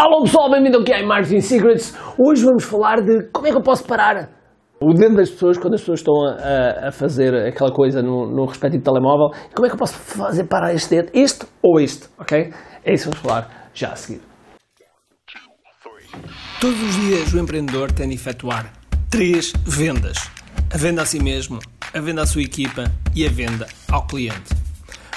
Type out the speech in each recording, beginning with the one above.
Alô pessoal, bem-vindo aqui ao Marketing Secrets. Hoje vamos falar de como é que eu posso parar o dedo das pessoas quando as pessoas estão a, a fazer aquela coisa no, no respectivo telemóvel. Como é que eu posso fazer parar este dedo, este ou este, ok? É isso que vamos falar já a seguir. Todos os dias o empreendedor tem de efetuar três vendas: a venda a si mesmo, a venda à sua equipa e a venda ao cliente.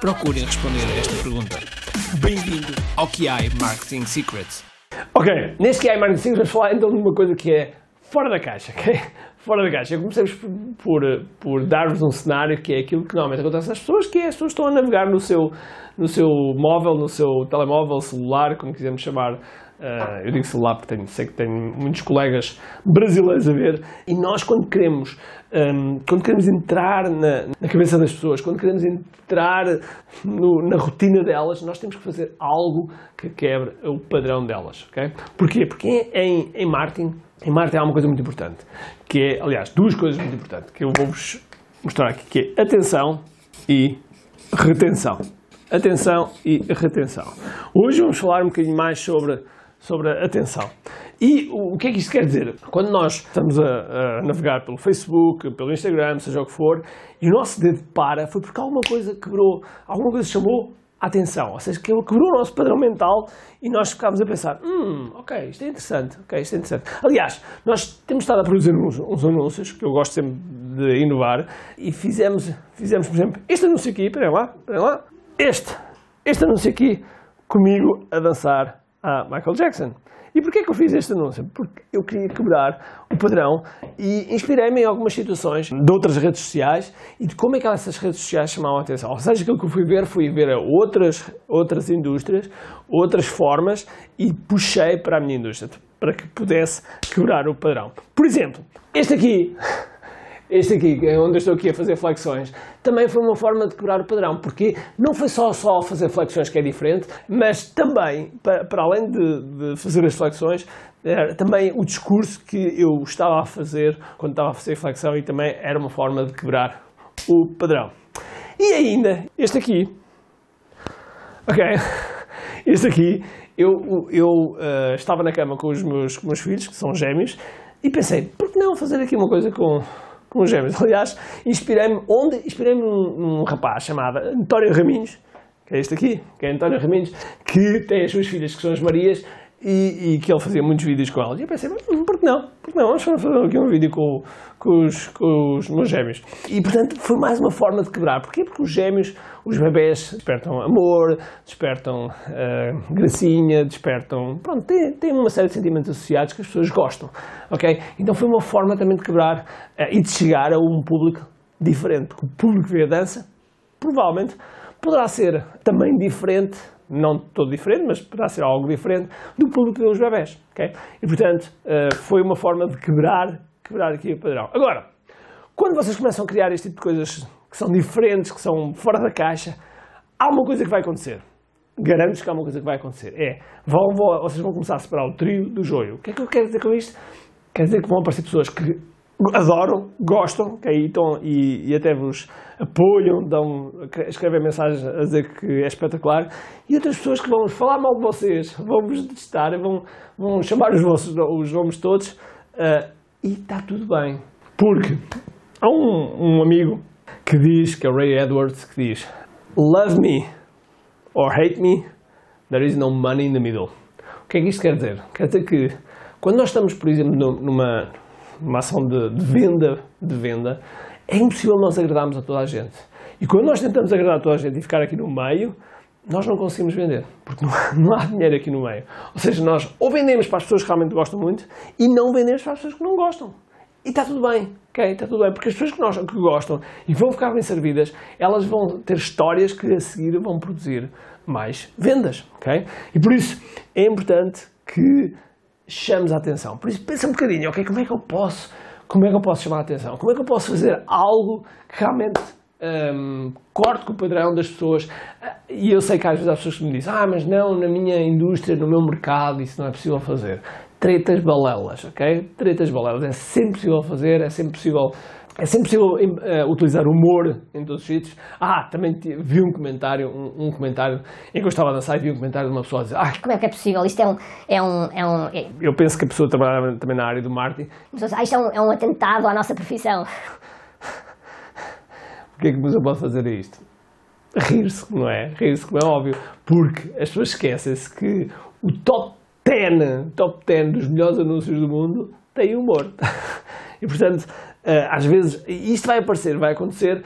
procurem responder a esta pergunta. Bem-vindo ao QI Marketing Secrets. Ok, neste QI Marketing Secrets vamos falar então de uma coisa que é fora da caixa, ok? Fora da caixa. Comecemos por, por dar-vos um cenário que é aquilo que normalmente acontece às pessoas, que é as pessoas estão a navegar no seu, no seu móvel, no seu telemóvel, celular, como quisermos chamar, Uh, eu digo celular porque tenho, sei que tenho muitos colegas brasileiros a ver, e nós quando queremos, um, quando queremos entrar na, na, cabeça das pessoas, quando queremos entrar no, na rotina delas, nós temos que fazer algo que quebre o padrão delas. Okay? Porquê? Porque em, em marketing, em marketing há uma coisa muito importante, que é, aliás, duas coisas muito importantes, que eu vou-vos mostrar aqui, que é atenção e retenção. Atenção e retenção. Hoje vamos falar um bocadinho mais sobre sobre a atenção. E o que é que isto quer dizer? Quando nós estamos a, a, navegar pelo Facebook, pelo Instagram, seja o que for, e o nosso dedo para, foi porque alguma coisa quebrou, alguma coisa chamou a atenção, ou seja, quebrou o nosso padrão mental e nós ficámos a pensar, hum, ok, isto é interessante, ok, isto é interessante. Aliás, nós temos estado a produzir uns, uns anúncios, que eu gosto sempre de inovar, e fizemos, fizemos, por exemplo, este anúncio aqui, espera lá, espera lá, este, este anúncio aqui, comigo a dançar a Michael Jackson. E porquê que eu fiz este anúncio? Porque eu queria quebrar o padrão e inspirei-me em algumas situações de outras redes sociais e de como é que essas redes sociais chamavam a atenção. Ou seja, aquilo que eu fui ver, fui ver outras, outras indústrias, outras formas e puxei para a minha indústria, para que pudesse quebrar o padrão. Por exemplo, este aqui este aqui, é onde eu estou aqui a fazer flexões, também foi uma forma de quebrar o padrão, porque não foi só, só fazer flexões que é diferente, mas também, para, para além de, de, fazer as flexões, era também o discurso que eu estava a fazer quando estava a fazer flexão e também era uma forma de quebrar o padrão. E ainda, este aqui, ok, este aqui, eu, eu uh, estava na cama com os meus, com meus filhos, que são gêmeos, e pensei, por que não fazer aqui uma coisa com com os gêmeos. Aliás, inspirei-me, onde? Inspirei-me num, num, rapaz chamado António Raminhos, que é este aqui, que é António Raminhos, que tem as suas filhas que são as Marias e, e que ele fazia muitos vídeos com elas. E eu pensei, hum, por que não? Por que não? Vamos fazer aqui um vídeo com, com, os, com os meus gêmeos. E portanto foi mais uma forma de quebrar. Porquê? Porque os gêmeos, os bebés, despertam amor, despertam uh, gracinha, despertam. Pronto, tem, tem uma série de sentimentos associados que as pessoas gostam. Ok? Então foi uma forma também de quebrar uh, e de chegar a um público diferente. Porque o público vê a dança, provavelmente, poderá ser também diferente não todo diferente, mas poderá ser algo diferente do público dos bebés. Okay? E, portanto, uh, foi uma forma de quebrar, quebrar aqui o padrão. Agora, quando vocês começam a criar este tipo de coisas que são diferentes, que são fora da caixa, há uma coisa que vai acontecer. Garanto-vos que há uma coisa que vai acontecer. É, vão, vocês vão começar a separar o trio do joio. O que é que eu quero dizer com isto? Quer dizer que vão aparecer pessoas que adoram, gostam, que aí estão e, e, até vos apoiam, dão, escrevem mensagens a dizer que é espetacular, e outras pessoas que vão falar mal de vocês, vão-vos detestar, vão, vão chamar os, vossos, os nomes todos, uh, e está tudo bem. Porque há um, um amigo que diz, que é o Ray Edwards, que diz Love me or hate me, there is no money in the middle. O que é que isto quer dizer? Quer dizer que quando nós estamos, por exemplo, numa uma ação de, de, venda, de venda, é impossível nós agradarmos a toda a gente. E quando nós tentamos agradar a toda a gente e ficar aqui no meio, nós não conseguimos vender, porque não não há dinheiro aqui no meio. Ou seja, nós ou vendemos para as pessoas que realmente gostam muito e não vendemos para as pessoas que não gostam. E está tudo bem, ok? Está tudo bem, porque as pessoas que, nós, que gostam e vão ficar bem servidas, elas vão ter histórias que a seguir vão produzir mais vendas, ok? E por isso é importante que chames a atenção. Por isso, pensa um bocadinho, ok, como é que eu posso, como é que eu posso chamar a atenção? Como é que eu posso fazer algo que realmente um, corte com o padrão das pessoas? E eu sei que às vezes há pessoas que me dizem, ah, mas não, na minha indústria, no meu mercado, isso não é possível fazer. Tretas balelas, ok? Tretas balelas, é sempre possível fazer, é sempre possível é sempre possível uh, utilizar humor em todos os sítios. Ah, também vi um comentário, um, um, comentário em que eu estava a dançar e vi um comentário de uma pessoa a dizer ah, Como é que é possível? Isto é um... É um, é um é... Eu penso que a pessoa trabalhava também na área do marketing. Ah, isto é um, é um atentado à nossa profissão. o que é que a pessoa pode fazer a isto? Rir-se, não é? Rir-se, como é óbvio. Porque as pessoas esquecem-se que o top 10, top 10 dos melhores anúncios do mundo tem humor. E portanto, às vezes, isto vai aparecer, vai acontecer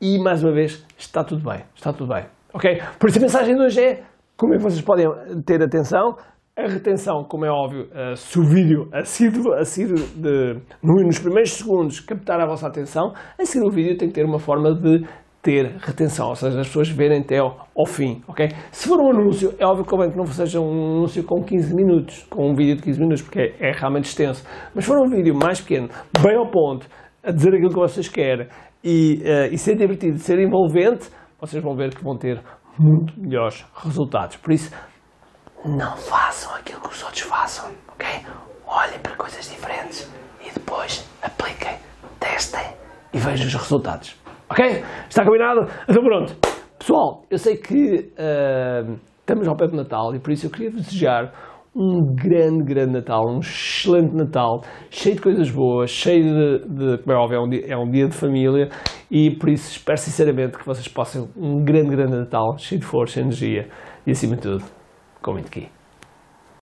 e mais uma vez, está tudo bem, está tudo bem. Ok? Por isso a mensagem de hoje é como é que vocês podem ter atenção. A retenção, como é óbvio, uh, se o vídeo a sido, a sido de, nos primeiros segundos captar a vossa atenção, a seguir o vídeo tem que ter uma forma de ter retenção, ou seja, as pessoas verem até ao, ao, fim, ok? Se for um anúncio, é óbvio que, que não seja um anúncio com 15 minutos, com um vídeo de 15 minutos, porque é, é realmente extenso, mas se for um vídeo mais pequeno, bem ao ponto, a dizer aquilo que vocês querem e, uh, e ser divertido, ser envolvente, vocês vão ver que vão ter muito melhores resultados. Por isso, não façam aquilo que os outros façam, ok? Olhem para coisas diferentes e depois apliquem, testem e vejam os resultados. Ok? Está combinado? Então pronto. Pessoal, eu sei que uh, estamos ao pé do Natal e por isso eu queria desejar um grande, grande Natal, um excelente Natal, cheio de coisas boas, cheio de, de como é óbvio, é um, dia, é um dia de família e por isso espero sinceramente que vocês possam um grande, grande Natal, cheio de força, energia e acima de tudo, com muito aqui.